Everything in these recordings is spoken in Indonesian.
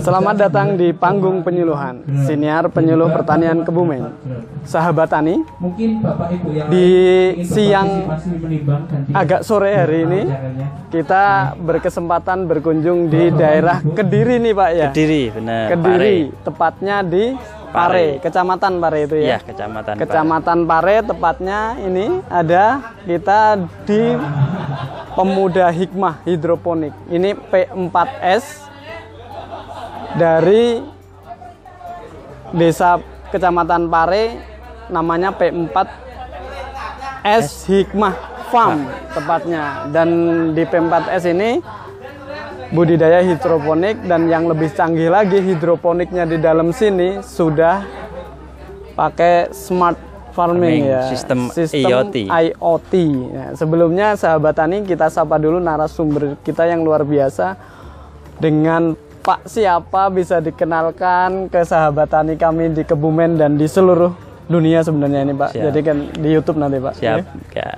Selamat datang di panggung penyuluhan Siniar Penyuluh Pertanian Kebumen Sahabat Tani Mungkin Bapak Ibu yang Di siang agak sore hari ini Kita berkesempatan berkunjung di daerah Kediri nih Pak ya Kediri, benar. Kediri, tepatnya di Pare, Kecamatan Pare itu Iya, ya kecamatan. Pare. Kecamatan Pare tepatnya ini ada kita di Pemuda Hikmah Hidroponik. Ini P4S dari Desa Kecamatan Pare namanya P4S Hikmah Farm tepatnya. Dan di P4S ini budidaya hidroponik dan yang lebih canggih lagi hidroponiknya di dalam sini sudah pakai smart farming Farming, ya sistem IoT. IoT. Ya, sebelumnya sahabat tani kita sapa dulu narasumber kita yang luar biasa dengan Pak siapa bisa dikenalkan ke sahabat tani kami di Kebumen dan di seluruh dunia sebenarnya ini Pak. Siap. Jadi kan di YouTube nanti Pak. Siap. Ya.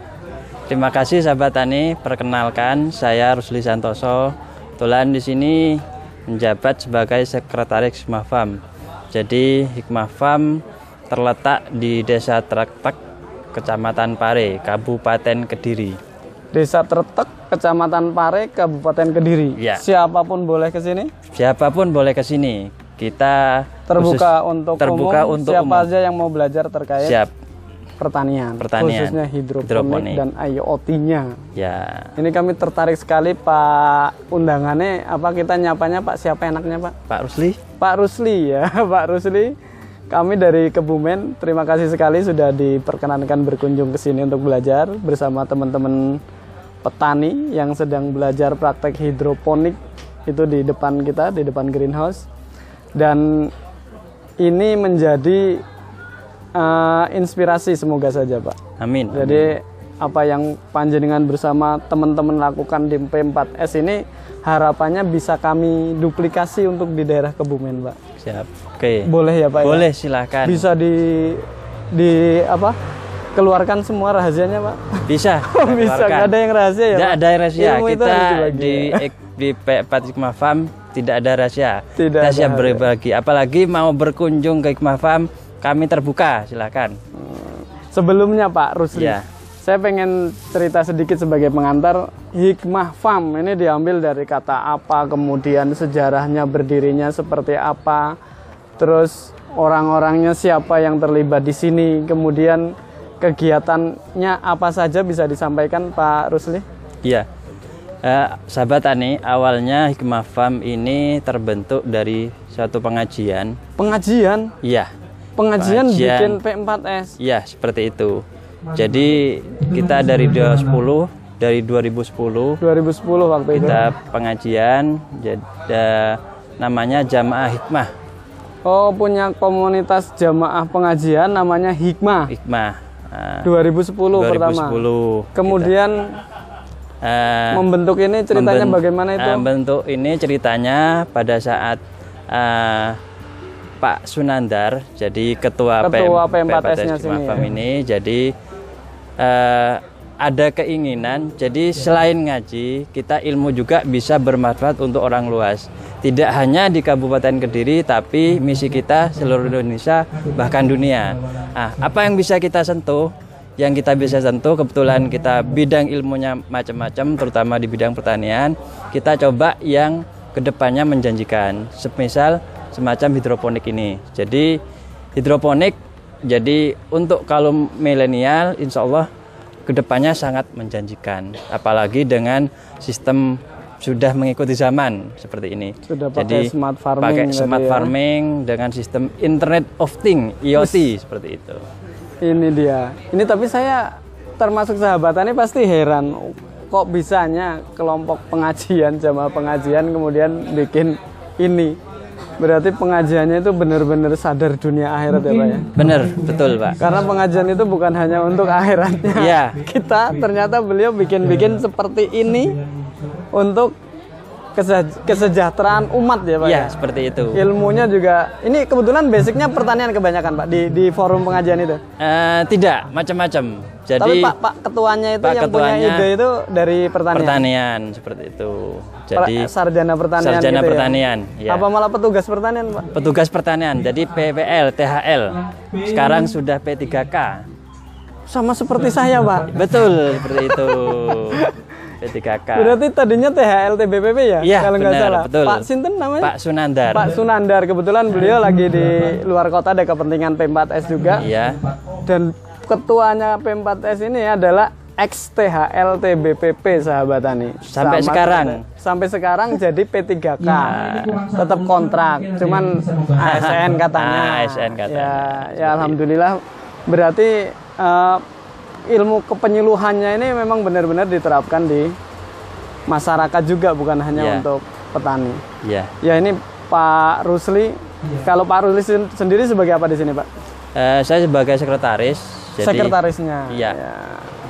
Terima kasih sahabat tani. Perkenalkan, saya Rusli Santoso. Kebetulan di sini menjabat sebagai sekretaris Hikmah Farm. Jadi Hikmah Farm terletak di Desa Trektek, Kecamatan Pare, Kabupaten Kediri. Desa Tretek, Kecamatan Pare, Kabupaten Kediri. Ya. Siapa pun boleh ke sini. Siapa pun boleh ke sini. Kita Terbuka khusus- untuk terbuka umum. untuk Siapa umum. aja yang mau belajar terkait Siap. pertanian, Pertanian. khususnya hidroponik, Hidroponik. dan IoT-nya. Ya. Ini kami tertarik sekali Pak undangannya apa kita nyapanya Pak siapa enaknya Pak? Pak Rusli. Pak Rusli ya, Pak Rusli. Kami dari Kebumen, terima kasih sekali sudah diperkenankan berkunjung ke sini untuk belajar bersama teman-teman petani yang sedang belajar praktek hidroponik itu di depan kita, di depan greenhouse. Dan ini menjadi eh, inspirasi semoga saja Pak. Amin. Jadi apa yang panjenengan bersama teman-teman lakukan di P4S ini harapannya bisa kami duplikasi untuk di daerah Kebumen, Pak. Siap. Oke. Boleh ya, Pak? ya? Boleh silakan. Bisa di di apa? Keluarkan semua rahasianya, Pak. Bisa. Bisa, keluarkan. nggak ada yang rahasia ya, Tidak ada yang rahasia. Ilmu Kita di ya. di P4 Hikmah Farm tidak ada rahasia. Tidak Kita ada rahasia. berbagi. Apalagi mau berkunjung ke Hikmah Farm, kami terbuka. Silakan. Sebelumnya, Pak Rusli. Ya. Saya pengen cerita sedikit sebagai pengantar Hikmah Farm ini diambil dari kata apa, kemudian sejarahnya berdirinya seperti apa, terus orang-orangnya siapa yang terlibat di sini, kemudian kegiatannya apa saja bisa disampaikan Pak Rusli? Iya. Eh, sahabat Tani, awalnya Hikmah Farm ini terbentuk dari suatu pengajian. Pengajian, Iya. pengajian, Pengajian. bikin P4S. Iya, seperti itu. Jadi kita dari 2010, dari 2010 2010 waktu itu. kita pengajian jadi namanya Jamaah Hikmah. Oh, punya komunitas jamaah pengajian namanya Hikmah. Hikmah. Nah, 2010, pertama. 2010. Kemudian Eh, membentuk ini ceritanya memben- bagaimana itu? eh, bentuk ini ceritanya pada saat eh, Pak Sunandar jadi ketua, Ketua PM P4S-nya Hikmah sini, Farm ya. ini jadi eh, ada keinginan. Jadi selain ngaji kita ilmu juga bisa bermanfaat untuk orang luas. Tidak hanya di Kabupaten Kediri tapi misi kita seluruh Indonesia bahkan dunia. Nah, apa yang bisa kita sentuh? Yang kita bisa sentuh kebetulan kita bidang ilmunya macam-macam terutama di bidang pertanian. Kita coba yang ke depannya menjanjikan semisal semacam hidroponik ini. Jadi hidroponik jadi untuk kalau milenial insya Allah ke depannya sangat menjanjikan apalagi dengan sistem sudah mengikuti zaman seperti ini Sudah pakai smart farming pakai smart ya. farming dengan sistem Internet of Things IoT seperti itu Ini dia. Ini tapi saya termasuk sahabatannya pasti heran kok bisanya kelompok pengajian jamaah pengajian kemudian bikin ini. Berarti pengajiannya itu benar-benar sadar dunia akhirat ya Pak ya. benar betul Pak Karena pengajian itu bukan hanya untuk akhiratnya. Iya. Kita ternyata beliau bikin-bikin seperti ini untuk kesejahteraan umat ya Pak Ya, ya? seperti itu. Ilmunya juga, ini kebetulan basicnya pertanian kebanyakan Pak di, di forum pengajian itu. Eh, tidak, macam-macam. Jadi Tapi Pak, Pak ketuanya itu Pak yang punya ketuanya ide itu dari pertanian. pertanian seperti itu. Jadi sarjana pertanian sarjana gitu ya? pertanian, ya. Apa malah petugas pertanian Pak? petugas pertanian. Jadi PPL, THL. Sekarang sudah P3K. Sama seperti saya Pak. Betul, seperti itu. P3K. Berarti tadinya THL TBPP ya? Iya, kalau nggak salah. betul. Pak Sinten namanya? Pak Sunandar. Pak Sunandar. Kebetulan beliau lagi di luar kota ada kepentingan P4S juga. Iya. Dan ketuanya P4S ini adalah ex THL TBPP sahabat Tani. Sampai Sama sekarang? Sampai sekarang jadi P3K. Tetap kontrak, cuman ASN katanya. Ah, ASN katanya. Ya, ya alhamdulillah berarti eh, ilmu kepenyuluhannya ini memang benar-benar diterapkan di masyarakat juga bukan hanya Ya. untuk petani. Iya. Ya ini Pak Rusli. Kalau Pak Rusli sen- sendiri sebagai apa di sini, Pak? Eh, saya sebagai sekretaris. Jadi, Sekretarisnya. Iya. Ya.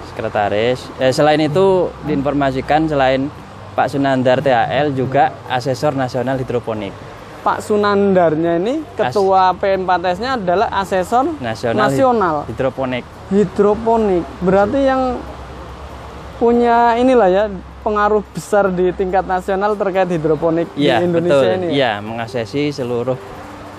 Sekretaris. Eh, selain itu diinformasikan selain Pak Sunandar THL juga asesor nasional hidroponik Pak Sunandarnya ini ketua P4S-nya adalah asesor nasional, nasional hidroponik. hidroponik. Berarti yang punya inilah ya pengaruh besar di tingkat nasional terkait hidroponik Iya, di Indonesia betul. ini. ya? Iya, mengasesi seluruh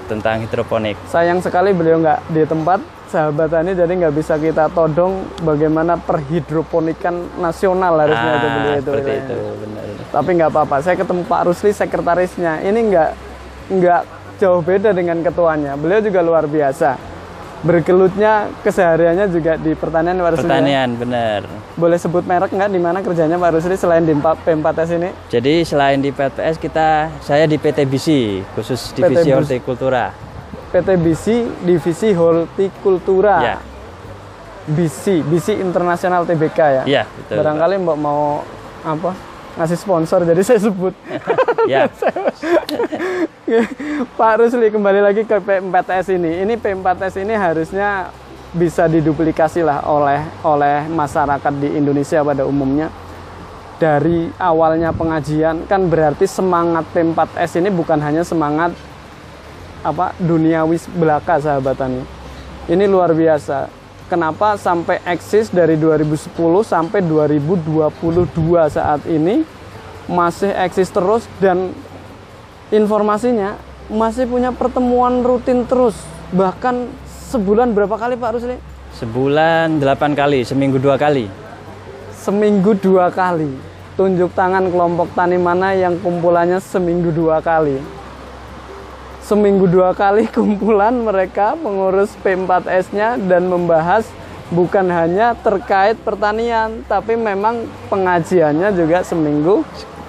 tentang hidroponik. Sayang sekali beliau nggak di tempat sahabat tani jadi nggak bisa kita todong bagaimana perhidroponikan nasional harusnya itu beliau itu. seperti itu, benar. Tapi nggak apa-apa. Saya ketemu Pak Rusli sekretarisnya. Ini nggak nggak jauh beda dengan ketuanya. Beliau juga luar biasa. Bergelutnya kesehariannya juga di pertanian Pak Rusli. ya? Pertanian, benar. Boleh sebut merek nggak di mana kerjanya Pak Rusli selain di P- P4S ini? Jadi selain di PTS kita, saya di PTBC, khusus divisi PTBC. hortikultura. PTBC Divisi Hortikultura. Ya, BC, BC Internasional TBK ya. iya betul. Barangkali Mbak mau apa? Ngasih sponsor jadi saya sebut. Ya, Pak Rusli kembali lagi ke P4S ini. Ini P4S ini harusnya bisa diduplikasi lah oleh oleh masyarakat di Indonesia pada umumnya. Dari awalnya pengajian kan berarti semangat P4S ini bukan hanya semangat apa duniawi belaka sahabat tani. Ini luar biasa. Kenapa sampai eksis dari 2010 sampai 2022 saat ini masih eksis terus dan informasinya masih punya pertemuan rutin terus bahkan sebulan berapa kali Pak Rusli? sebulan delapan kali, seminggu dua kali. Seminggu dua kali. Tunjuk tangan kelompok tani mana yang kumpulannya seminggu dua kali. Seminggu dua kali kumpulan mereka pengurus P4S-nya dan membahas bukan hanya terkait pertanian, tapi memang pengajiannya juga seminggu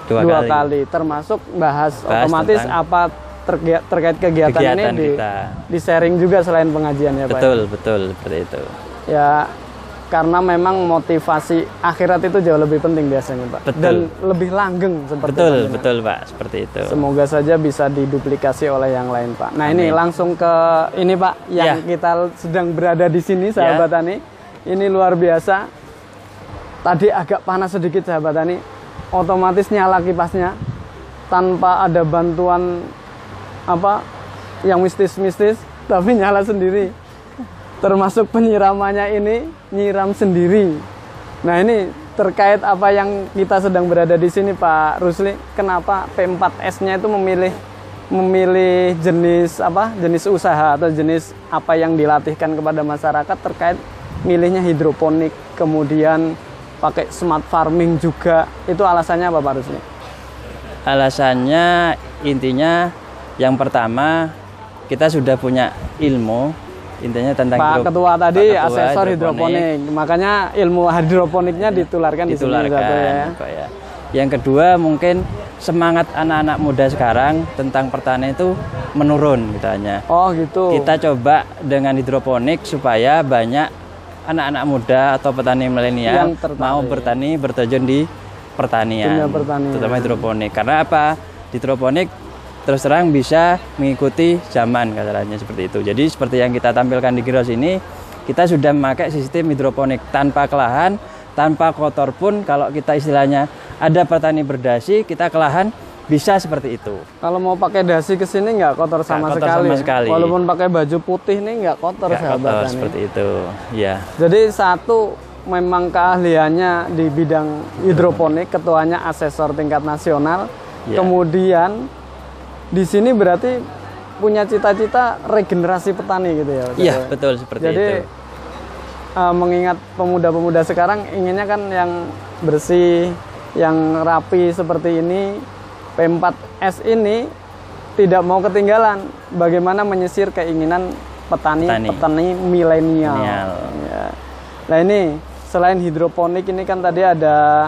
Dua dua, kali. kali. termasuk bahas, Bahas otomatis apa terge- terkait kegiatan, Kegiatan ini di, kita. di sharing juga selain pengajian ya Pak. Betul, betul, seperti itu. Ya karena memang motivasi akhirat itu jauh lebih penting biasanya Pak Betul. dan lebih langgeng seperti Betul, panjenengan. betul Pak, seperti itu. Semoga saja bisa diduplikasi oleh yang lain Pak. Nah ini langsung ke ini Pak yang Ya. kita sedang berada di sini sahabat tani. Ini luar biasa. Tadi agak panas sedikit sahabat tani. Otomatis nyala kipasnya tanpa ada bantuan apa yang mistis-mistis tapi nyala sendiri. Termasuk penyiramannya ini nyiram sendiri. Nah ini terkait apa yang kita sedang berada di sini Pak Rusli, kenapa P4S-nya itu memilih memilih jenis apa jenis usaha atau jenis apa yang dilatihkan kepada masyarakat terkait milihnya hidroponik kemudian pakai smart farming juga itu alasannya apa Pak Rusli? Alasannya intinya yang pertama kita sudah punya ilmu intinya tentang Pak Ketua tadi Pak Ketua asesor hidroponik. makanya ilmu hidroponiknya ditularkan di sini ditularkan satu ya. Pak, ya. Yang kedua mungkin semangat anak-anak muda sekarang tentang pertanian itu menurun katanya. Oh gitu. Kita coba dengan hidroponik supaya banyak anak-anak muda atau petani milenial mau bertani berterjun di pertanian, Dunia pertanian. terutama hidroponik. Karena apa? Hidroponik terus terang bisa mengikuti zaman katanya seperti itu. Jadi seperti yang kita tampilkan di Giros ini, kita sudah memakai sistem hidroponik tanpa kelahan, tanpa kotor pun kalau kita istilahnya ada petani berdasi, kita kelahan bisa seperti itu. Kalau mau pakai dasi ke sini nggak kotor sama kotor sekali. sama ya? sekali. Walaupun pakai baju putih nih nggak kotor Nggak sahabat kotor seperti itu. Ya. Jadi satu memang keahliannya di bidang hidroponik, ketuanya asesor tingkat nasional. Ya. Kemudian di sini berarti punya cita-cita regenerasi petani gitu ya. Iya, Joko? betul seperti Jadi itu. eh, mengingat pemuda-pemuda sekarang inginnya kan yang bersih, yang rapi seperti ini. P4S ini tidak mau ketinggalan bagaimana menyisir keinginan petani Petani. petani milenial. Milenial. Ya. Nah ini selain hidroponik ini kan tadi ada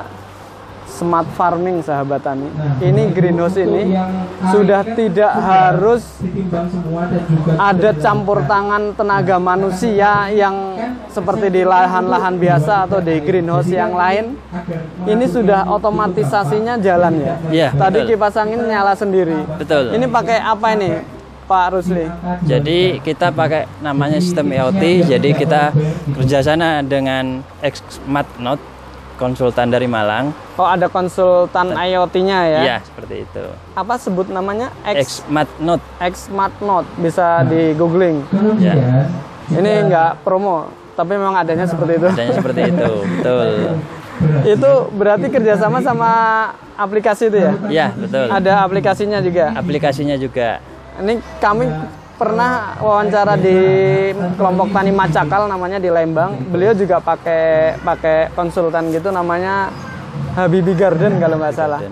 smart farming sahabat tani. Nah, ini greenhouse ini yang sudah kan tidak sudah harus ditimbang semua dan juga ada campur tangan tenaga manusia yang seperti di lahan-lahan biasa atau di greenhouse yang lain. Ini sudah otomatisasinya jalan ya. Iya, Tadi betul. kipas angin nyala sendiri. Betul. Ini pakai apa ini, Pak Rusli? Jadi kita pakai namanya sistem IoT. Jadi kita kerjasama dengan Xmatnot konsultan dari Malang. Oh ada konsultan IoT-nya ya? Iya, seperti itu. Apa sebut namanya? X Smart Note bisa di googling. Ya. Ini enggak promo, tapi memang adanya seperti itu. Adanya seperti itu. Betul. itu berarti kerjasama sama aplikasi itu ya? Iya, betul. Ada aplikasinya juga. Aplikasinya juga. Ini kami pernah wawancara di kelompok tani Macakal namanya di Lembang. Beliau juga pakai pakai konsultan gitu namanya Habibi Garden kalau nggak salah.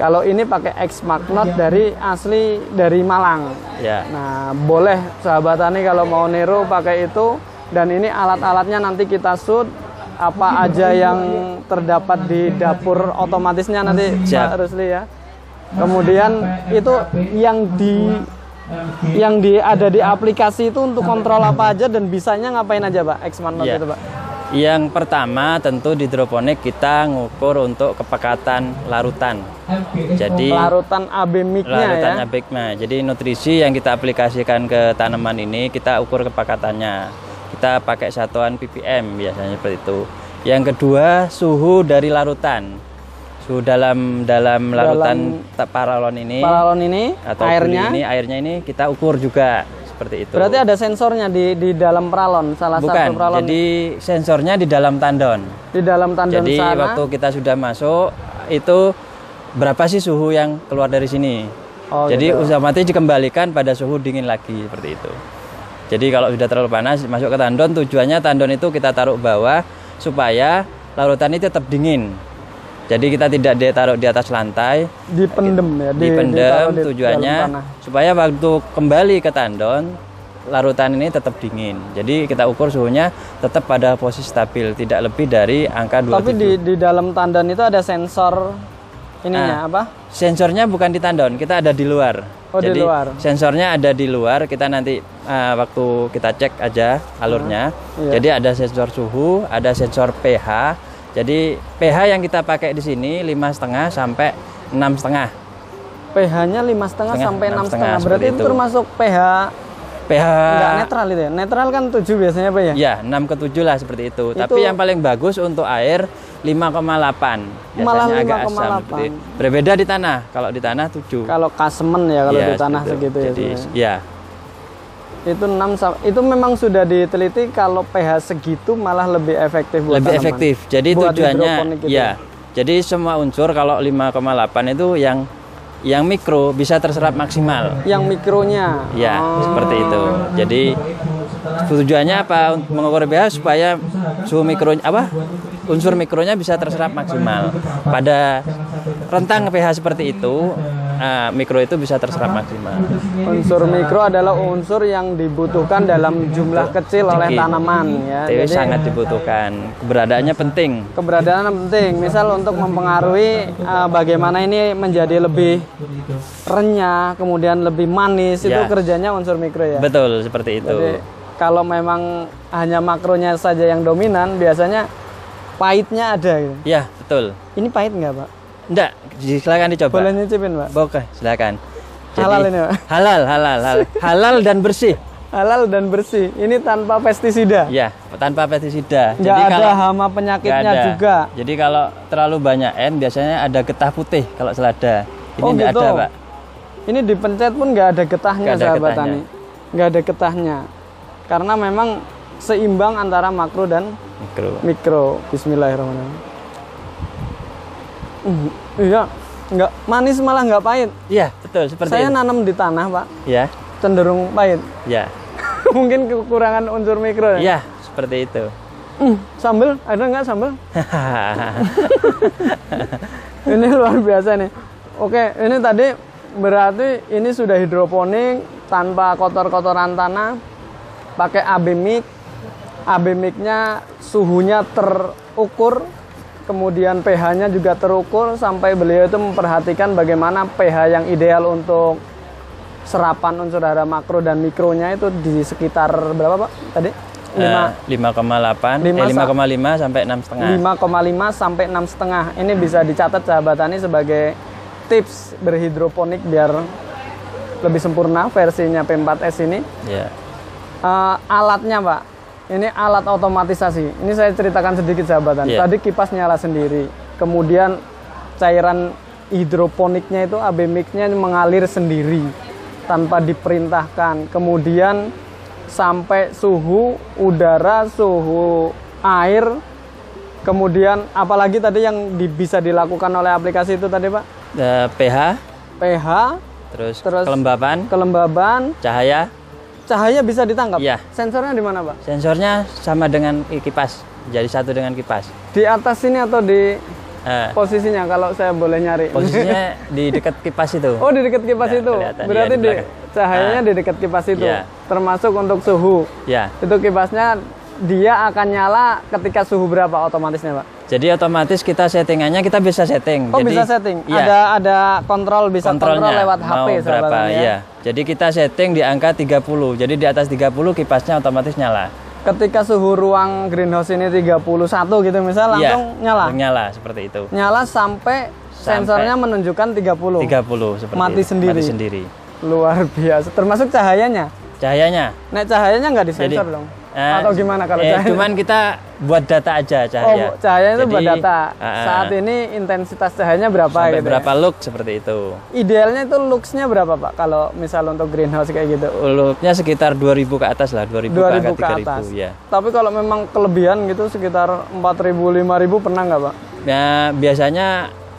Kalau ini pakai X Magnot dari asli dari Malang. ya. Nah, boleh sahabat tani kalau mau niru pakai itu dan ini alat-alatnya nanti kita shoot apa aja yang terdapat di dapur otomatisnya nanti Siap. Pak Rusli ya. Kemudian itu yang di yang di ada di aplikasi itu untuk kontrol apa aja dan bisanya ngapain aja Pak Xmanot Iya. itu Pak. Yang pertama tentu di hidroponik kita ngukur untuk kepekatan larutan. Jadi Larutan AB mic-nya ya. larutan abekma. Jadi nutrisi yang kita aplikasikan ke tanaman ini kita ukur kepekatannya. Kita pakai satuan ppm biasanya seperti itu. Yang kedua suhu dari larutan. Suhu dalam dalam larutan ta- paralon ini Paralon ini atau airnya ini airnya ini kita ukur juga seperti itu. berarti ada sensornya di di dalam paralon salah Bukan, satu paralon jadi sensornya di dalam tandon. di dalam tandon Jadi sana. waktu kita sudah masuk itu berapa sih suhu yang keluar dari sini? Oh, Jadi gitu. otomatis dikembalikan pada suhu dingin lagi seperti itu. Jadi kalau sudah terlalu panas masuk ke tandon tujuannya tandon itu kita taruh bawah supaya larutan ini tetap dingin. Jadi kita tidak ditaruh di atas lantai, dipendem ya di, dipendem di tujuannya supaya waktu kembali ke tandon larutan ini tetap dingin. Jadi kita ukur suhunya tetap pada posisi stabil, tidak lebih dari angka 27. tapi di di dalam tandon itu ada sensor ininya apa Sensornya bukan di tandon, kita ada di luar. Oh, di Jadi luar. sensornya ada di luar. Kita nanti uh, waktu kita cek aja alurnya. Iya. Jadi ada sensor suhu, ada sensor pH. Jadi pH yang kita pakai di sini lima setengah sampai enam setengah. pH-nya lima setengah sampai enam enam setengah, berarti itu termasuk pH pH nggak netral itu ya netral kan 7 biasanya pak ya ya 6 ke 7 lah seperti itu. Tapi Itu- yang paling bagus untuk air 5,8. Malah Biasanya agak 5,8. asam seperti itu. Berbeda di tanah. Kalau di tanah 7. kalau kasemen ya kalau Iya, di tanah seperti itu. segitu ya Jadi sebenarnya. ya itu 6 sam- itu memang sudah diteliti kalau pH segitu malah lebih efektif buat lebih tanaman. efektif. Jadi Buat tujuannya gitu ya. Jadi semua unsur kalau 5,8 itu yang yang mikro bisa terserap maksimal. yang mikronya Ya, Oh. seperti itu. Jadi tujuannya apa? Mengukur pH supaya suhu mikro apa? Unsur mikronya bisa terserap maksimal. Pada rentang pH seperti itu, ah, mikro itu bisa terserap maksimal. unsur mikro adalah unsur yang dibutuhkan dalam jumlah kecil oleh tanaman ya Jadi jadi sangat dibutuhkan. Keberadaannya penting. keberadaan penting misal untuk mempengaruhi uh, bagaimana ini menjadi lebih renyah kemudian lebih manis itu Ya. kerjanya unsur mikro ya Betul seperti itu. jadi kalau memang hanya makronya saja yang dominan biasanya pahitnya ada gitu. Ya, betul. ini pahit nggak pak Enggak, silakan dicoba. boleh nyicipin pak Oke, silakan. Halal ini, Pak? Halal, halal, halal. halal dan bersih. halal dan bersih ini tanpa pestisida Ya, tanpa pestisida. nggak ada kalau- hama penyakitnya ada. juga Jadi kalau terlalu banyak N biasanya ada getah putih kalau selada. Ini Oh, enggak gitu. ada, Pak. Ini dipencet pun nggak ada getahnya Nggak ada sahabat getahnya. tani. Nggak ada getahnya. Karena memang seimbang antara makro dan Mikro. mikro. Bismillahirrahmanirrahim. Iya, nggak manis malah nggak pahit. Iya, betul seperti Saya itu. nanam di tanah pak, Ya, cenderung pahit. ya. Mungkin kekurangan unsur mikro ya. Iya, seperti itu. Hmm, sambel, ada nggak sambel? ini luar biasa nih. Oke, ini tadi berarti ini sudah hidroponik tanpa kotor-kotoran tanah, pakai AB mic. AB mic-nya suhunya terukur, kemudian pH-nya juga terukur sampai beliau itu memperhatikan bagaimana pH yang ideal untuk serapan unsur hara makro dan mikronya itu di sekitar berapa pak tadi? Eh, 5 5,8 eh, Lima sa- 5,5 sampai 6,5. 5,5 sampai 6 setengah. Ini bisa dicatat sahabat tani sebagai tips berhidroponik biar lebih sempurna versinya P4S ini. Ya. Eh, alatnya Pak, ini alat otomatisasi. Ini saya ceritakan sedikit sahabat tani. Iya. Tadi kipas nyala sendiri. Kemudian cairan hidroponiknya itu AB mix-nya mengalir sendiri tanpa diperintahkan. Kemudian sampai suhu udara, suhu air, kemudian apalagi tadi yang di- bisa dilakukan oleh aplikasi itu tadi Pak? Eh, pH, pH, terus, Terus- kelembaban, kelembaban, cahaya, cahaya bisa ditangkap. Iya. Sensornya di mana Pak? sensornya sama dengan kipas. Jadi satu dengan kipas. Di atas sini atau di Eh, posisinya kalau saya boleh nyari? posisinya di dekat kipas itu. Oh di dekat kipas Ya, itu. kelihatan. Berarti Iya, di di, cahayanya Ah. di dekat kipas itu. Iya. Termasuk untuk suhu. Ya. Itu kipasnya dia akan nyala ketika suhu berapa otomatisnya, Pak? Jadi otomatis kita settingannya kita bisa setting. Oh, Jadi, bisa setting. Iya. Ada ada kontrol bisa kontrol lewat HP mau berapa ya. iya. Jadi kita setting di angka 30. Jadi di atas 30 kipasnya otomatis nyala. Ketika suhu ruang greenhouse ini 31 gitu misal Iya, langsung nyala. Nyala seperti itu. Nyala sampai, sensornya menunjukkan 30. 30 seperti Mati itu. sendiri. Mati sendiri. Luar biasa. Termasuk cahayanya. Cahayanya Nek cahayanya nggak disensor Jadi, dong. Eh, Atau gimana kalau eh, cahaya? cuman kita buat data aja cahaya. Oh, cahaya itu buat Jadi, data. ah, ah, Saat ini intensitas cahayanya berapa sampai gitu. ya? berapa look seperti itu. Idealnya itu luxnya berapa, Pak? Kalau misal untuk greenhouse kayak gitu. Looknya sekitar 2000 ke atas lah, 2000, 2000 ke ke atas. 3000 ya. Tapi kalau memang kelebihan gitu sekitar 4000 5000 pernah nggak, Pak? Ya biasanya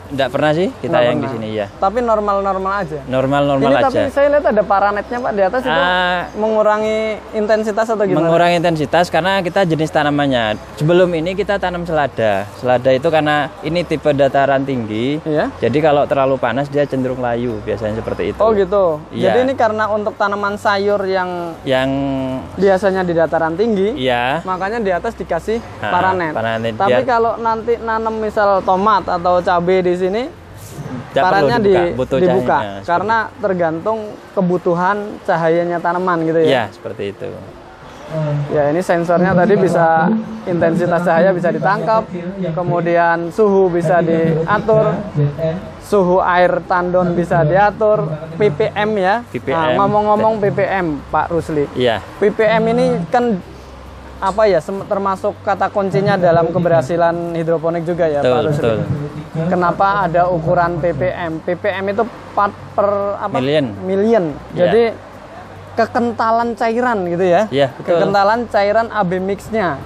enggak pernah sih kita Nggak yang di pernah. sini ya. Tapi normal-normal aja. Normal-normal aja. tapi saya lihat ada paranetnya, Pak, di atas itu Ah. mengurangi intensitas atau gimana? mengurangi intensitas karena kita jenis tanamannya. Sebelum ini kita tanam selada. Selada itu karena ini tipe dataran tinggi. Iya. Jadi kalau terlalu panas dia cenderung layu, biasanya seperti itu. Oh gitu. Iya. Jadi ini karena untuk tanaman sayur yang Yang biasanya di dataran tinggi, ya makanya di atas dikasih Ah, paranet. paranet. Tapi Biar- kalau nanti nanam misal tomat atau cabai di sini, tidak perlu parannya dibuka, di- butuh dibuka cahaya. Karena tergantung kebutuhan cahayanya tanaman gitu seperti- ya. ya seperti itu. Ya ini sensornya tadi bisa intensitas cahaya bisa ditangkap, kemudian suhu bisa diatur, suhu air tandon bisa diatur, ppm ya. PPM. Nah, ngomong-ngomong ppm, Pak Rusli. Iya. ppm ini kan apa ya termasuk kata kuncinya dalam keberhasilan hidroponik juga ya Pak Betul, Rusli. betul. Kenapa ada ukuran ppm? ppm itu part per apa? Million. Million. Iya. Jadi kekentalan cairan gitu ya. Iya, betul. Kekentalan cairan AB mix-nya.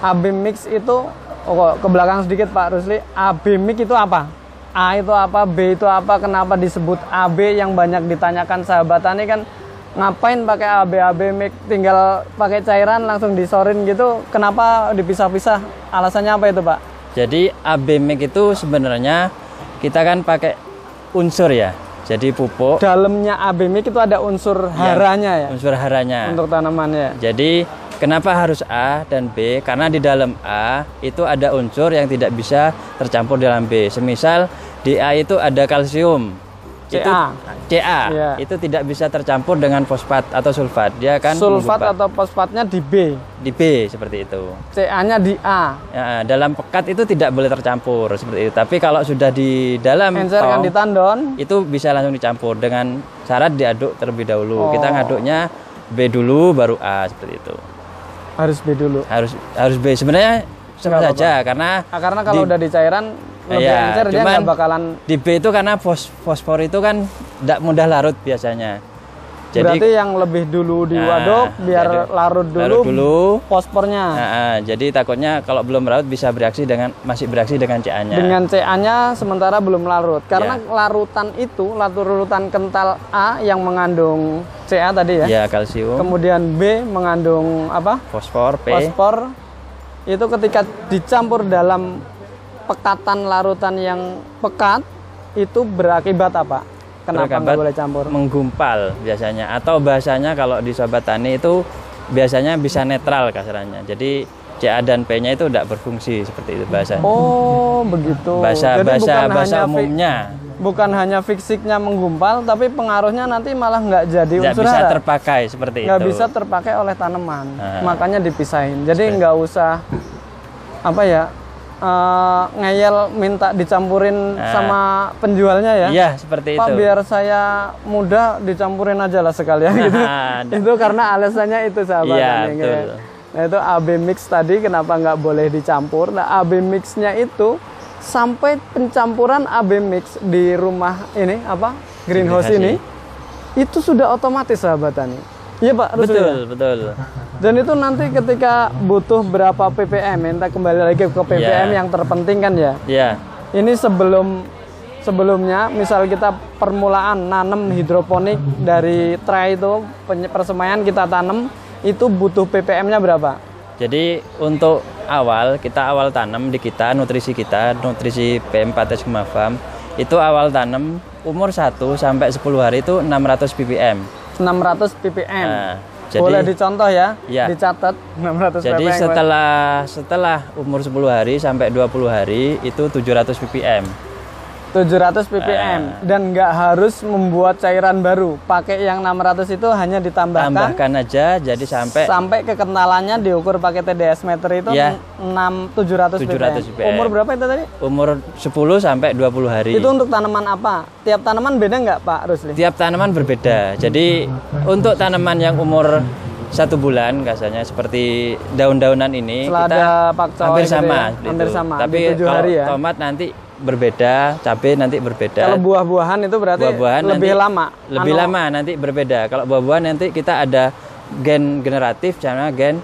AB mix itu oh, kok ke belakang sedikit Pak Rusli. AB mix itu apa? A itu apa? B itu apa? Kenapa disebut AB yang banyak ditanyakan sahabat tani kan ngapain pakai AB AB mix tinggal pakai cairan langsung disorin gitu kenapa dipisah-pisah alasannya apa itu Pak Jadi AB mix itu sebenarnya kita kan pakai unsur ya. Jadi pupuk dalamnya AB mix itu ada unsur haranya ya unsur haranya. untuk tanamannya Jadi kenapa harus A dan B? Karena di dalam A itu ada unsur yang tidak bisa tercampur dalam B. Semisal di A itu ada kalsium. Itu CA. CA Iya. itu tidak bisa tercampur dengan fosfat atau sulfat. Dia kan sulfat mengubah. atau fosfatnya di B di B seperti itu. CA-nya di A Ya, dalam pekat itu tidak boleh tercampur seperti itu. Tapi kalau sudah di dalam encer kan tong, di tandon itu bisa langsung dicampur dengan syarat diaduk terlebih dahulu. Oh. Kita ngaduknya B dulu baru A seperti itu. harus B dulu Harus harus B sebenarnya sama saja karena Nah, karena kalau Di- udah di cairan lebih Iya, encer dia nggak bakalan Di B itu karena fos- fosfor itu kan tidak mudah larut biasanya. berarti yang lebih dulu Nah, diwaduk biar jadi larut dulu, larut dulu. fosfornya. Nah, ah, jadi takutnya kalau belum larut bisa bereaksi dengan masih bereaksi dengan CA-nya. Dengan CA-nya sementara belum larut. Karena Ya. larutan itu, larutan kental A yang mengandung CA tadi ya. Ya, kalsium, Kemudian B mengandung apa? fosfor, P. Fosfor. Itu ketika dicampur dalam pekatan larutan yang pekat itu berakibat apa? Kenapa Berakibat nggak boleh campur? Menggumpal biasanya atau bahasanya kalau di sobat tani itu biasanya bisa netral kasarannya. Jadi CA dan P-nya itu tidak berfungsi seperti itu bahasanya. Oh, begitu. bahasa Jadi bahasa bukan bahasa umumnya bukan hanya fisiknya menggumpal, tapi pengaruhnya nanti malah nggak jadi unsur bisa hara. terpakai seperti nggak itu. bisa terpakai oleh tanaman Nah. makanya dipisahin jadi nggak usah apa ya eh, ngeyel minta dicampurin Nah. sama penjualnya ya? Iya, seperti Pak itu. biar saya mudah dicampurin aja lah sekalian gitu. Nah, itu karena alasannya itu sahabat Iya, betul. nah itu AB mix tadi kenapa nggak boleh dicampur? Nah AB mixnya itu sampai pencampuran AB mix di rumah ini apa greenhouse ini itu sudah otomatis sahabat tani iya pak Rusli, ya? betul, betul. dan itu nanti ketika butuh berapa ppm minta kembali lagi ke ppm Iya. yang terpenting kan ya Ya, ini sebelum sebelumnya misal kita permulaan nanam hidroponik dari tray itu persemaian kita tanam itu butuh ppm-nya berapa Jadi untuk awal kita awal tanam di kita nutrisi kita nutrisi PM4 Farm itu awal tanam umur 1 sampai 10 hari itu 600 ppm. 600 ppm Nah, jadi boleh dicontoh ya Iya. dicatat 600 jadi ppm setelah setelah umur 10 hari sampai 20 hari itu 700 ppm. 700 ppm dan nggak harus membuat cairan baru pakai yang 600 itu hanya ditambahkan Tambahkan aja jadi sampai sampai kekentalannya diukur pakai TDS meter itu Iya. 6 700, 700 ppm. Umur berapa itu tadi? umur 10 sampai 20 hari. Itu untuk tanaman apa? Tiap tanaman beda nggak Pak Rusli? Tiap tanaman berbeda. Jadi untuk tanaman yang umur satu bulan kasarnya seperti daun-daunan ini Selada, pakcoy hampir gitu sama, ya? seperti Hampir itu. sama, Tapi kalau hari ya? tomat nanti berbeda, cabai nanti berbeda. Kalau buah-buahan itu berarti buah-buahan lebih nanti lama. Lebih Anu, lama nanti berbeda. Kalau buah-buahan nanti kita ada gen generatif sama gen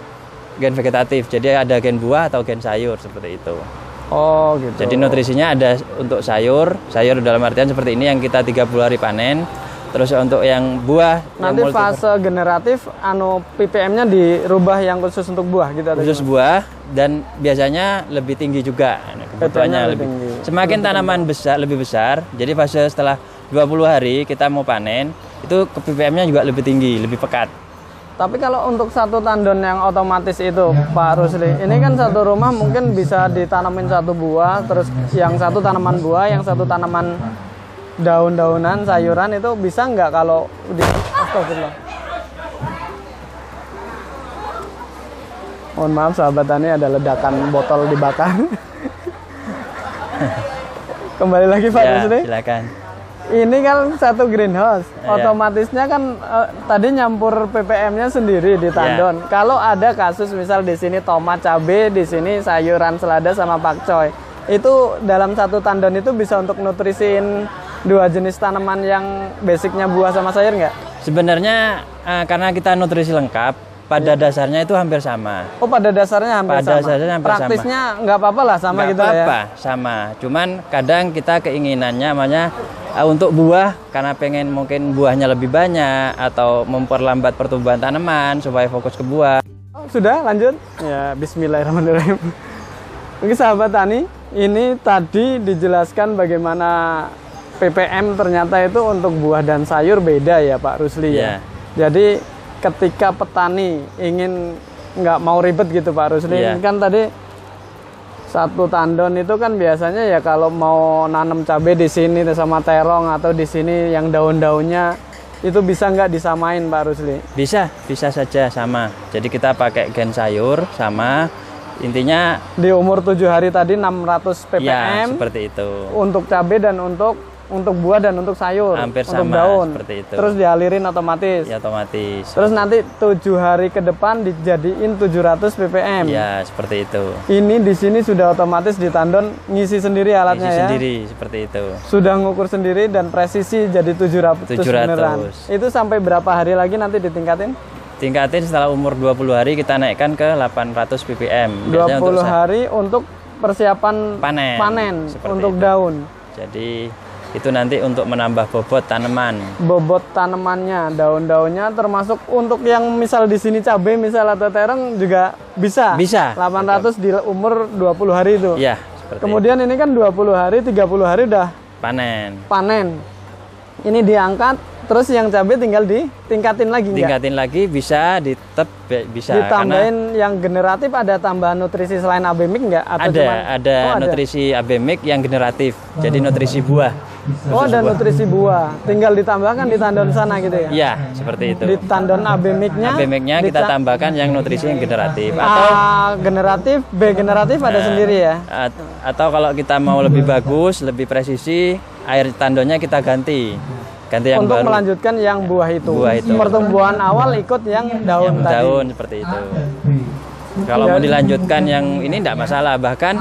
gen vegetatif. Jadi ada gen buah atau gen sayur seperti itu. Oh gitu. Jadi nutrisinya ada untuk sayur, sayur dalam artian seperti ini yang kita 30 hari panen. Terus untuk yang buah yang Nanti multi- fase generatif anu ppm-nya dirubah yang khusus untuk buah gitu khusus buah dan biasanya lebih tinggi juga Nah, kebutuhannya lebih lebih. tinggi. Semakin tanaman besar lebih besar, jadi fase setelah 20 hari kita mau panen, itu ke PPM-nya juga lebih tinggi, lebih pekat. Tapi kalau untuk satu tandon yang otomatis itu Pak Rusli, ini kan satu rumah mungkin bisa ditanamin satu buah, terus yang satu tanaman buah, yang satu tanaman daun-daunan, sayuran itu bisa nggak kalau di Astagfirullah. Mohon maaf sahabat tani ada ledakan botol dibakar. Kembali lagi Pak ya, Rusli. silakan. Ini kan satu greenhouse, Iya. otomatisnya kan eh, tadi nyampur ppm-nya sendiri di tandon. Iya. Kalau ada kasus misal di sini tomat cabe, di sini sayuran selada sama pakcoy, itu dalam satu tandon itu bisa untuk nutrisin dua jenis tanaman yang basicnya buah sama sayur nggak? Sebenarnya eh, karena kita nutrisi lengkap, pada dasarnya itu hampir sama. Oh pada dasarnya hampir Pada sama. dasarnya hampir sama. Praktisnya nggak apa-apa lah sama Nggak gitu lah ya. apa-apa, sama. Cuman kadang kita keinginannya namanya eh, untuk buah karena pengen mungkin buahnya lebih banyak atau memperlambat pertumbuhan tanaman supaya fokus ke buah. Oh, sudah lanjut? Ya, bismillahirrahmanirrahim. Oke sahabat tani, ini tadi dijelaskan bagaimana PPM ternyata itu untuk buah dan sayur beda ya Pak Rusli ya. Jadi ketika petani ingin nggak mau ribet gitu Pak Rusli, Iya. kan tadi satu tandon itu kan biasanya ya kalau mau nanam cabai di sini sama terong atau di sini yang daun-daunnya itu bisa nggak disamain Pak Rusli? Bisa, bisa saja sama. Jadi kita pakai gen sayur sama intinya Di umur 7 hari tadi 600 ppm. ya seperti itu. untuk cabai dan untuk untuk buah dan untuk sayur, Hampir untuk sama, daun. seperti itu. Terus dialirin otomatis. Ya otomatis. Terus nanti tujuh hari ke depan dijadiin 700 ppm. Ya seperti itu. Ini di sini sudah otomatis di tandon ngisi sendiri alatnya Isi ya. sendiri seperti itu. Sudah ngukur sendiri dan presisi jadi 700, 700. beneran. Itu sampai berapa hari lagi nanti ditingkatin? Tingkatin setelah umur 20 hari kita naikkan ke 800 ppm. 20 Biasanya untuk sa- hari untuk persiapan Panen. Seperti untuk itu. daun. Jadi itu nanti untuk menambah bobot tanaman. Bobot tanamannya, daun-daunnya termasuk untuk yang misal di sini cabai misal atau tereng juga bisa. Bisa. 800 di umur 20 hari itu. Ya, seperti Kemudian ini kan 20 hari, 30 hari udah panen. panen. Ini diangkat, terus yang cabai tinggal ditingkatin lagi enggak? Tingkatin lagi bisa ditep bisa karena Ditambahin yang generatif ada tambahan nutrisi selain abemik enggak? Atau ada cuman- ada Oh, nutrisi abemik yang generatif. Jadi nutrisi buah. Oh, ada nutrisi buah. Tinggal ditambahkan di tandon sana gitu ya? Iya, seperti itu. Di tandon abemiknya. Abemiknya kita tambahkan yang nutrisi yang generatif atau A generatif, B generatif ada sendiri ya. at- atau kalau kita mau lebih bagus, lebih presisi, air tandonnya kita ganti. Ganti yang Untuk baru. melanjutkan yang buah itu. Buah itu. Pertumbuhan awal ikut yang daun yang tadi. daun seperti itu. Kalau mau dilanjutkan yang ini tidak masalah. Bahkan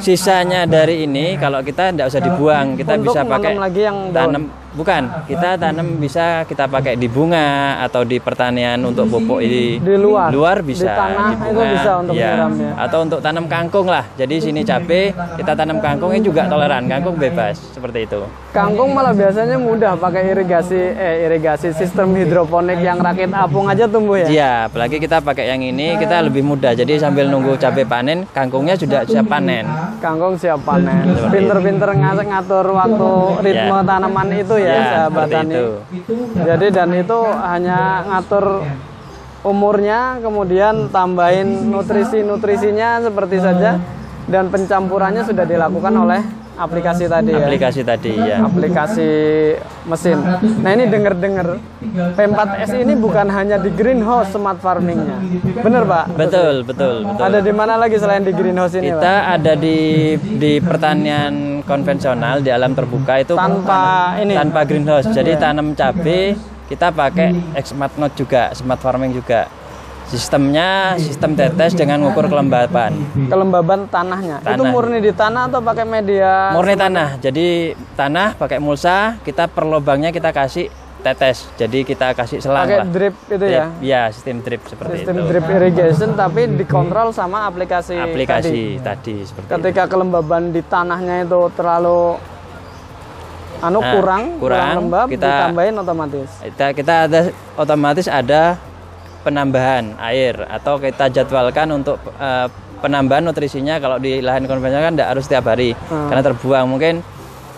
sisanya dari ini kalau kita tidak usah dibuang, kita Untuk bisa pakai nanam lagi yang daun. tanam. Bukan, kita tanam bisa kita pakai di bunga atau di pertanian untuk pupuk ini. Di luar? Luar bisa. Di tanah itu bunga, bisa untuk iya. menyiramnya? Atau untuk tanam kangkung lah. Jadi sini cabai, kita tanam kangkung ini juga toleran. Kangkung bebas seperti itu. Kangkung malah biasanya mudah pakai irigasi eh irigasi sistem hidroponik yang rakit apung aja tumbuh ya. Iya, apalagi kita pakai yang ini kita lebih mudah. Jadi sambil nunggu cabai panen, kangkungnya sudah siap panen. Kangkung siap panen. Pinter-pinter ng- ngatur waktu ritme Ya. tanaman itu ya, Ya, sahabat tani. itu. Jadi dan itu hanya ngatur umurnya, kemudian tambahin nutrisi-nutrisinya seperti saja dan pencampurannya sudah dilakukan oleh aplikasi tadi ya. Aplikasi tadi ya. aplikasi mesin. Nah ini denger-denger P4S ini bukan hanya di greenhouse smart farmingnya, bener pak? Betul, betul, betul. Ada di mana lagi selain di greenhouse ini pak? Kita ada di di pertanian konvensional di alam terbuka itu Tanpa ini? tanpa greenhouse. Jadi tanam cabai kita pakai Smart Note juga, smart farming juga. Sistemnya sistem tetes dengan ukur kelembapan. Kelembaban tanahnya. Itu Tanah. murni di tanah atau pakai media? Murni tanah. Jadi tanah pakai mulsa, kita per lubangnya kita kasih tetes. Jadi kita kasih selang Pakai lah. drip itu ya? Drip, ya, sistem drip seperti Sistem itu. drip irrigation tapi dikontrol sama aplikasi. tadi. Aplikasi tadi, seperti itu. Ketika kelembaban di tanahnya itu terlalu anu Nah, kurang, kurang, lembab, kita- ditambahin otomatis. kita kita ada otomatis ada penambahan air atau kita jadwalkan untuk eh, penambahan nutrisinya kalau di lahan konvensional kan tidak harus setiap hari Hmm. karena terbuang mungkin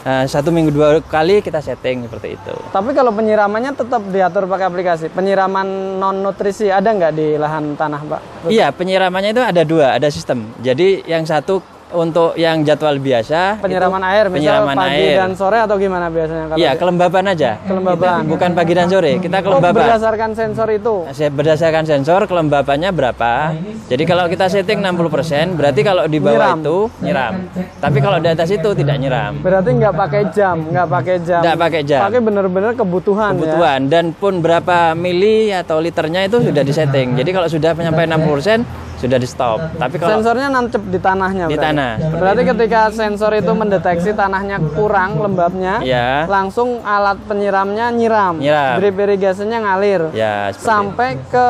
eh, satu minggu dua kali kita setting seperti itu Tapi kalau penyiramannya tetap diatur pakai aplikasi. Penyiraman non nutrisi ada nggak di lahan tanah, Pak? iya penyiramannya itu ada dua ada sistem jadi yang satu untuk yang jadwal biasa Penyiraman itu air, penyiraman pagi air dan sore atau gimana biasanya? Kalau iya kelembaban aja Kelembaban. bukan pagi dan sore kita Oh, kelembaban berdasarkan sensor itu. Saya berdasarkan sensor kelembabannya berapa. Jadi kalau kita setting 60%, berarti kalau di bawah Nyiram. itu nyiram. Tapi kalau di atas itu tidak nyiram. Berarti nggak pakai jam, nggak pakai jam. Nggak pakai jam. Pakai bener-bener kebutuhan, ya. Kebutuhan dan pun berapa mili atau liternya itu sudah disetting. Jadi kalau sudah sampai 60% sudah di stop. Tapi kalau Sensornya nancep di tanahnya. Di berarti. tanah, seperti Berarti ketika sensor itu mendeteksi tanahnya kurang lembabnya, ya langsung alat penyiramnya nyiram. Nyiram. Drip irigasinya ngalir. ya sampai ke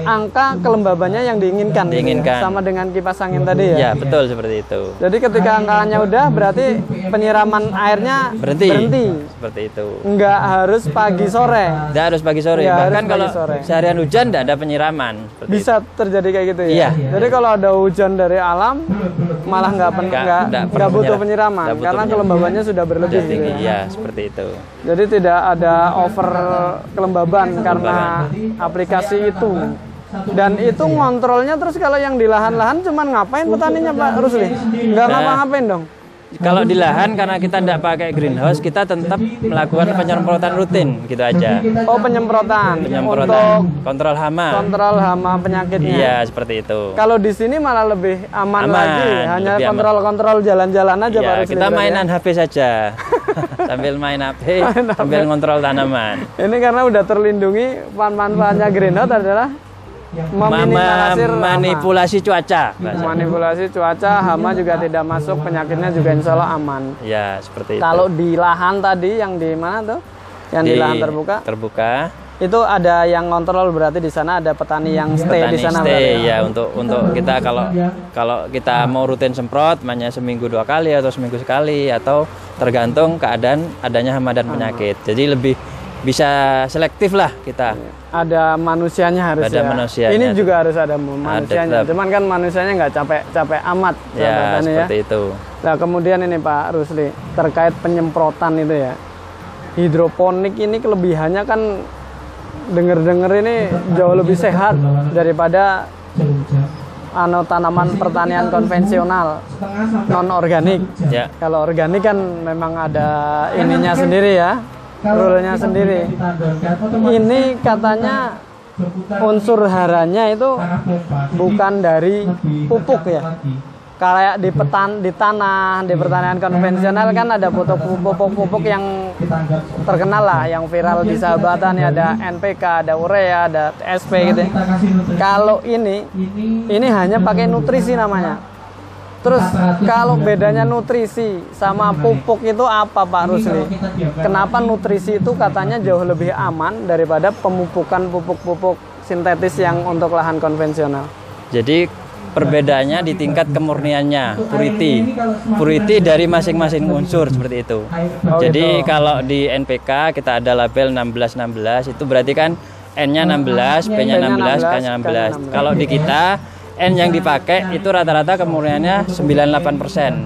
angka kelembabannya yang diinginkan. gitu ya. Diinginkan. Sama dengan kipas angin tadi ya. ya betul seperti itu. Jadi ketika angkanya udah berarti penyiraman airnya Berhenti. berhenti. Seperti itu. Nggak harus pagi sore. Tidak harus pagi sore. Nggak Bahkan pagi kalau sore. seharian hujan tidak ada penyiraman. Seperti Bisa terjadi kayak gitu ya. Iya. Jadi kalau ada hujan dari alam malah nggak pen- Nggak- nggak butuh penyiram- penyiraman butuh karena penyiraman. kelembabannya sudah itu. berlebih Sudah gitu ya. Ya seperti itu. Jadi tidak ada over kelembaban karena aplikasi itu. Dan itu ngontrolnya terus kalau yang di lahan-lahan cuman ngapain petaninya Pak Rusli? Nggak Nah. ngapa-ngapain dong. Kalau di lahan karena kita tidak pakai greenhouse, kita tetap melakukan penyemprotan rutin gitu aja. Oh penyemprotan, Penyemprotan, untuk kontrol hama. kontrol hama penyakitnya. Iya, seperti itu. Kalau di sini malah lebih aman, Aman, lagi, hanya kontrol-kontrol jalan-jalan aja Pak Ya, Rusli. kita berarti ya. mainan HP saja. sambil main HP, sambil ngontrol tanaman. Ini karena udah terlindungi manfaatnya greenhouse adalah meminimalisir hama. manipulasi cuaca. bahasa. manipulasi cuaca, hama juga tidak masuk, penyakitnya juga insya Allah aman. Ya, seperti itu. Kalau di lahan tadi yang di mana tuh? Yang di, lahan terbuka, Terbuka. itu ada yang kontrol berarti di sana ada petani yang stay Petani di sana stay berarti. ya untuk untuk kita kalau kalau kita mau rutin semprot hanya seminggu dua kali atau seminggu sekali atau tergantung keadaan adanya hama dan penyakit. Jadi lebih bisa selektif lah kita. Ada manusianya harus Ada ya. manusianya. Ini juga harus ada manusianya. tetap. Cuman kan manusianya nggak capek-capek amat. Ya, ya. seperti itu. Nah kemudian ini Pak Rusli terkait penyemprotan itu ya hidroponik ini kelebihannya kan denger-denger ini jauh lebih sehat daripada ano tanaman pertanian konvensional non organik. Ya. Kalau organik kan memang ada ininya sendiri ya, rule-nya sendiri. Ini katanya unsur haranya itu bukan dari pupuk ya. Kayak di petan di tanah, di pertanian konvensional kan ada pupuk-pupuk yang terkenal lah, yang viral di sahabatan ya ada NPK, ada urea, ada TSP gitu. ya. Kalau ini ini hanya pakai nutrisi namanya. Terus kalau bedanya nutrisi sama pupuk itu apa Pak Rusli? Kenapa nutrisi itu katanya jauh lebih aman daripada pemupukan pupuk-pupuk sintetis yang untuk lahan konvensional? Jadi perbedaannya di tingkat kemurniannya, purity. Purity dari masing-masing unsur seperti itu. Jadi kalau di NPK kita ada label 1616 itu berarti kan N-nya 16, P-nya 16, K-nya 16. Kalau di kita N yang dipakai itu rata-rata kemurniannya 98%.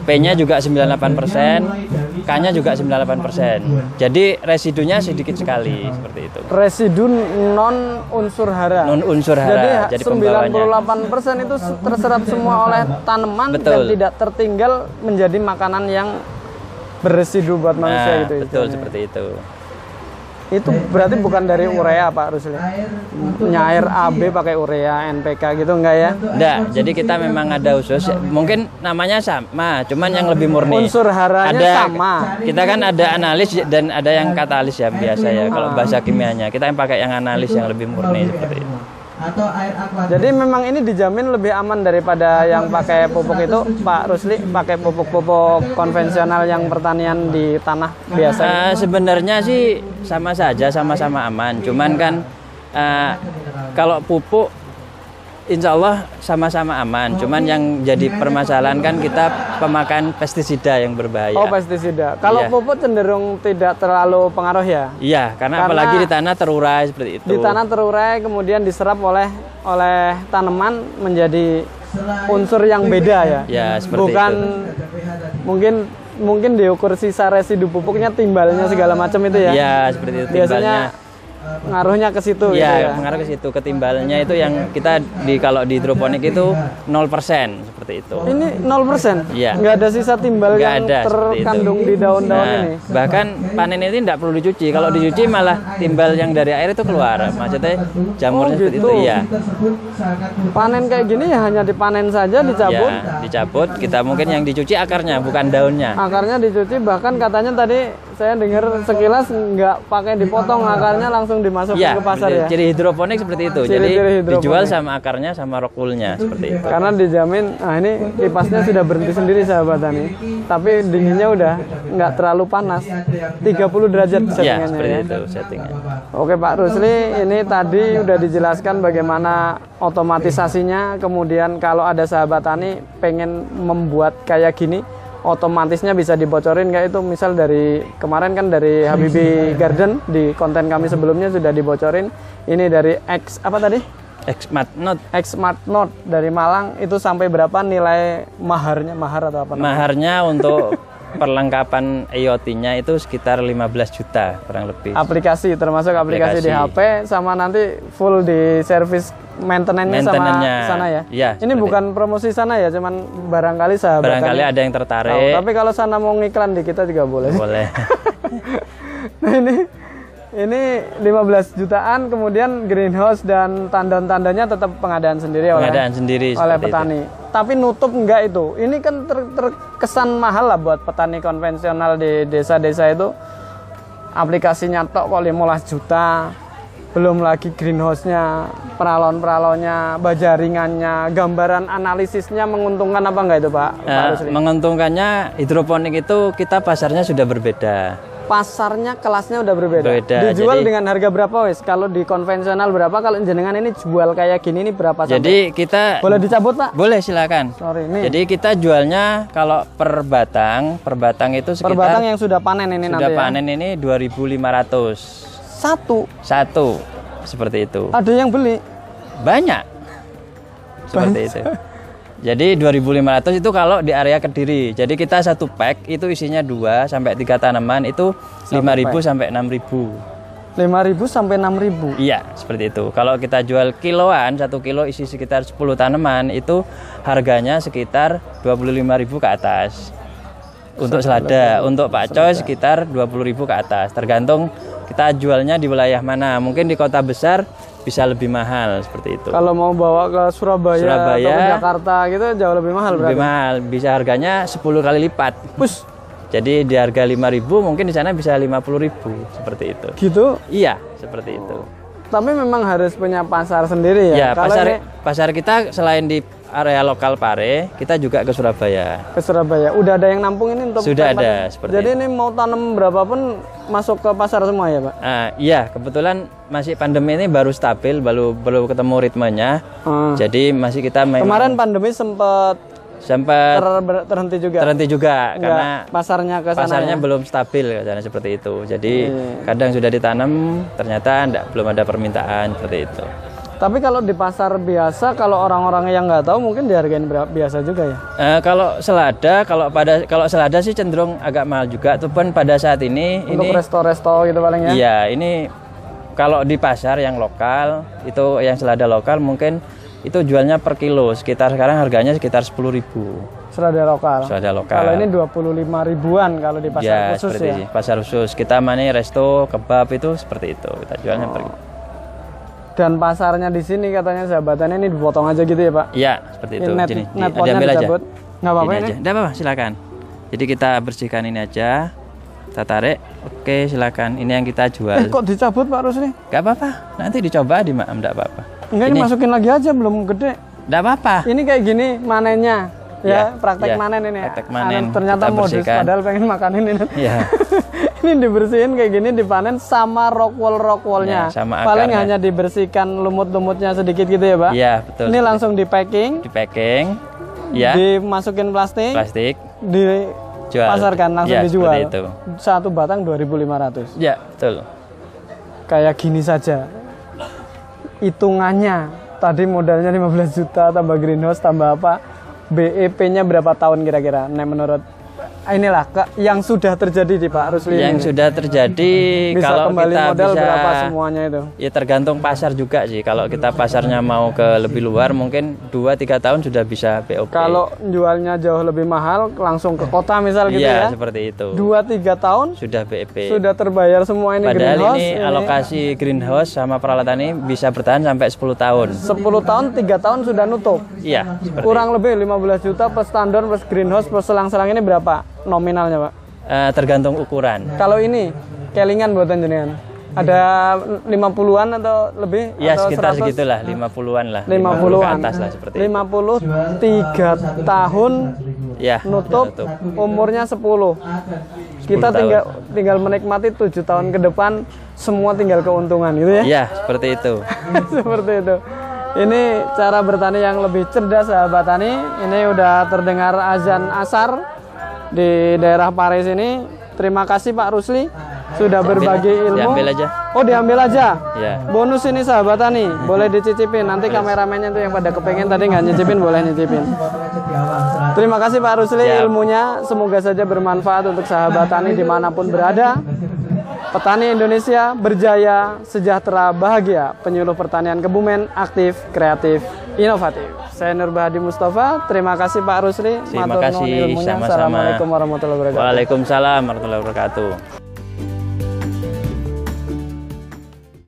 P-nya juga 98%, K-nya juga 98%. Jadi residunya sedikit sekali seperti itu. Residu non unsur hara. Non unsur hara, Jadi, jadi pembawanya. 98% itu terserap semua oleh tanaman dan Betul. tidak tertinggal menjadi makanan yang beresidu buat manusia Nah, gitu. betul istilahnya. seperti itu. Itu berarti bukan dari urea Pak Rusli. Nyair AB pakai urea NPK gitu enggak ya? Enggak, jadi kita memang ada khusus. Mungkin namanya sama, cuman yang lebih murni. Unsur haranya ada, sama. Kita kan ada analis dan ada yang katalis ya biasa ya kalau bahasa kimianya. Kita yang pakai yang analis yang lebih murni seperti itu. Atau air aqua Jadi memang ini dijamin lebih aman daripada yang pakai pupuk itu Pak Rusli pakai pupuk-pupuk konvensional yang pertanian di tanah biasa. Eh, sebenarnya sih sama saja, sama-sama aman. Cuman kan eh, kalau pupuk Insya Allah sama-sama aman. Cuman yang jadi permasalahan kan kita pemakaian pestisida yang berbahaya. Oh pestisida. Kalau Iya. pupuk cenderung tidak terlalu pengaruh ya. Iya, karena, Karena apalagi di tanah terurai seperti itu. Di tanah terurai kemudian diserap oleh oleh tanaman menjadi unsur yang beda ya. Ya, seperti Bukan itu. mungkin mungkin diukur sisa residu pupuknya timbalnya segala macam itu ya. Ya, seperti itu. Biasanya Timbalnya, ngaruhnya ke situ gitu ya, ya. pengaruh ke situ. Ketimbalnya itu yang kita di kalau di hidroponik itu 0% seperti itu. Ini 0%. Iya. Nggak ada sisa timbal Nggak yang ada seperti itu. terkandung di daun-daun Nah, ini. bahkan panen ini tidak perlu dicuci. Kalau dicuci malah timbal yang dari air itu keluar. Maksudnya jamurnya Oh, seperti gitu. itu. Iya. tersebut sangat Panen kayak gini ya hanya dipanen saja, dicabut. Ya, dicabut. Kita mungkin yang dicuci akarnya, bukan daunnya. Akarnya dicuci bahkan katanya tadi saya dengar sekilas nggak pakai dipotong akarnya langsung dimasukkan Ya, ke pasar ya. ciri hidroponik seperti itu. Jadi Ciri-ciri hidroponik. dijual sama akarnya sama rokulnya seperti itu. Karena dijamin, nah ini kipasnya sudah berhenti sendiri sahabat tani. Tapi dinginnya udah nggak terlalu panas. 30 derajat Ya, settingannya seperti ya. itu settingnya. Oke Pak Rusli, ini tadi udah dijelaskan bagaimana otomatisasinya. Kemudian kalau ada sahabat tani pengen membuat kayak gini, otomatisnya bisa dibocorin kayak itu misal dari kemarin kan dari Habibi Garden di konten kami sebelumnya sudah dibocorin. Ini dari X apa tadi? Xmat Note X Smart Note dari Malang itu sampai berapa nilai maharnya mahar atau apa? namanya? maharnya untuk perlengkapan IoT-nya itu sekitar 15 juta kurang lebih. aplikasi termasuk aplikasi, di Aplikasi. HP sama nanti full di service maintenance-nya sama Maintenance-nya. sana ya. Iya, Ini bukan promosi sana ya, cuman barangkali sahabat. Barangkali ada yang tahu. tertarik. Tapi kalau sana mau ngiklan di kita juga boleh. Boleh. Nah ini ini 15 jutaan kemudian greenhouse dan tandon-tandanya tetap pengadaan sendiri oleh Pengadaan sendiri oleh seperti itu. Tapi nutup enggak itu. Ini kan ter- terkesan mahal lah buat petani konvensional di desa-desa itu. Aplikasinya tok kok 15 juta. Belum lagi greenhouse-nya, peralon-peralonnya, bajaringannya, gambaran analisisnya menguntungkan apa enggak itu, Pak? Pak Rusli? menguntungkannya hidroponik itu kita pasarnya sudah berbeda. Pasarnya kelasnya udah berbeda. Berbeda, Dijual jadi- dengan harga berapa wes? Kalau di konvensional berapa? Kalau jenengan ini jual kayak gini ini berapa? sampai? Jadi kita boleh dicabut pak? boleh silakan. Sorry ini Jadi kita jualnya kalau per batang, per batang itu per sekitar batang yang sudah panen ini sudah nanti ya. panen ini 2.500 Satu. satu seperti itu. Ada yang beli. Banyak seperti itu. Jadi 2.500 itu kalau di area Kediri. Jadi kita satu pack itu isinya 2 sampai 3 tanaman itu 5.000 sampai 6.000. 5.000 sampai 6.000. Iya, seperti itu. Kalau kita jual kiloan, satu kilo isi sekitar 10 tanaman, itu harganya sekitar 25.000 ke atas. Untuk selada, untuk pakcoy sekitar 20.000 ke atas. Tergantung kita jualnya di wilayah mana. Mungkin di kota besar bisa lebih mahal seperti itu. Kalau mau bawa ke Surabaya, Surabaya. atau Jakarta gitu jauh lebih mahal Lebih berarti. mahal, bisa harganya 10 kali lipat. Pus, Jadi di harga 5.000 mungkin di sana bisa 50.000 seperti itu. gitu. Iya, seperti itu. Tapi memang harus punya pasar sendiri ya. Ya, Kalau pasar ini pasar kita selain di area lokal Pare, kita juga ke Surabaya. ke Surabaya, udah ada yang nampung ini untuk Sudah tempat- ada, seperti Jadi ini mau tanam berapapun masuk ke pasar semua ya, Pak? Ah, iya, kebetulan masih pandemi ini baru stabil, baru belum ketemu ritmenya. Ah. Jadi masih kita memang Kemarin pandemi sempat sempat ter- terhenti juga. terhenti juga Nggak, karena pasarnya ke sana. pasarnya ya? belum stabil ke sana seperti itu. Jadi Iya. kadang sudah ditanam, ternyata enggak, belum ada permintaan seperti itu. Tapi kalau di pasar biasa, kalau orang-orang yang nggak tahu mungkin dihargain berapa biasa juga ya. Eh, kalau selada, kalau pada kalau selada sih cenderung agak mahal juga. Ataupun pada saat ini Untuk ini resto-resto gitu paling ya. Iya, ini kalau di pasar yang lokal itu yang selada lokal mungkin itu jualnya per kilo sekitar sekarang harganya sekitar 10.000 Selada lokal. selada lokal. Kalau ini 25 ribuan kalau di pasar ya khusus seperti ya. pasar khusus. Kita mana resto, kebab itu seperti itu. Kita jualnya per kilo. Dan pasarnya di sini katanya sahabatannya ini dipotong aja gitu ya, Pak. Iya, seperti itu. Ini net, Jadi net di- diambil aja. Nggak apa-apa Ini. Nggak apa-apa, silakan. Jadi kita bersihkan ini aja. Kita tarik. Oke, silakan. Ini yang kita Eh, jual. kok dicabut Pak Rusli? Nggak apa-apa. Nanti dicoba di Maam, nggak apa-apa. Enggak, ini masukin lagi aja belum gede. Nggak apa-apa. Ini kayak gini manennya. Ya, Ya, praktek ya, manen ini. praktek manen. ternyata modus padahal pengen makan ini. Iya. ini dibersihin kayak gini dipanen sama rockwool rockwoolnya. Ya, sama Paling akarnya. hanya dibersihkan lumut-lumutnya sedikit gitu ya, Pak. Iya, betul. Ini langsung di packing, di packing. Ya, dimasukin plastik, plastik. dipasarkan langsung Ya, dijual. itu. Satu batang 2.500. Ya, betul. Kayak gini saja. Hitungannya tadi modalnya 15 juta tambah greenhouse tambah apa? BEP-nya berapa tahun kira-kira? Nah, menurut inilah ke- yang sudah terjadi di Pak Rusli ini. Yang sudah terjadi bisa kalau kembali kita modal bisa berapa semuanya itu? Ya tergantung pasar juga sih. Kalau kita pasarnya mau ke lebih luar mungkin 2-3 tahun sudah bisa BOP. Kalau jualnya jauh lebih mahal langsung ke kota misal gitu ya. Iya, seperti itu. Dua tiga tahun Sudah BEP. sudah terbayar semua ini Padahal greenhouse. ini alokasi greenhouse sama peralatan ini bisa bertahan sampai 10 tahun. 10 tahun, tiga tahun sudah nutup. Iya, Kurang lebih 15 juta plus standar plus greenhouse plus selang-selang ini berapa nominalnya, Pak? Eh, tergantung ukuran. Kalau ini kelingan buatan jenengan. Ada 50-an atau lebih Ya atau sekitar 100? segitulah, 50-an lah. 50-an. ke atas lah seperti itu. 53 tahun Ya, nutup nutup. umurnya 10 kita 10 tahun. tinggal tinggal menikmati tujuh tahun ke depan semua tinggal keuntungan gitu ya Ya, seperti itu. seperti itu ini cara bertani yang lebih cerdas sahabat tani ini udah terdengar azan asar di daerah Paris ini terima kasih Pak Rusli sudah berbagi ilmu Diambil aja. oh diambil aja Ya. bonus ini sahabat tani boleh dicicipin nanti kameramennya tuh yang pada kepengen tadi nggak nyicipin boleh nyicipin Terima kasih Pak Rusli Siap. ilmunya. Semoga saja bermanfaat untuk sahabat tani di mana pun berada. Petani Indonesia berjaya, sejahtera, bahagia. Penyuluh pertanian Kebumen, aktif, kreatif, inovatif. Saya Nur Bahadi Mustafa. Terima kasih Pak Rusli. Terima Matur kasih, sama-sama. Assalamualaikum warahmatullahi wabarakatuh. Waalaikumsalam warahmatullahi wabarakatuh.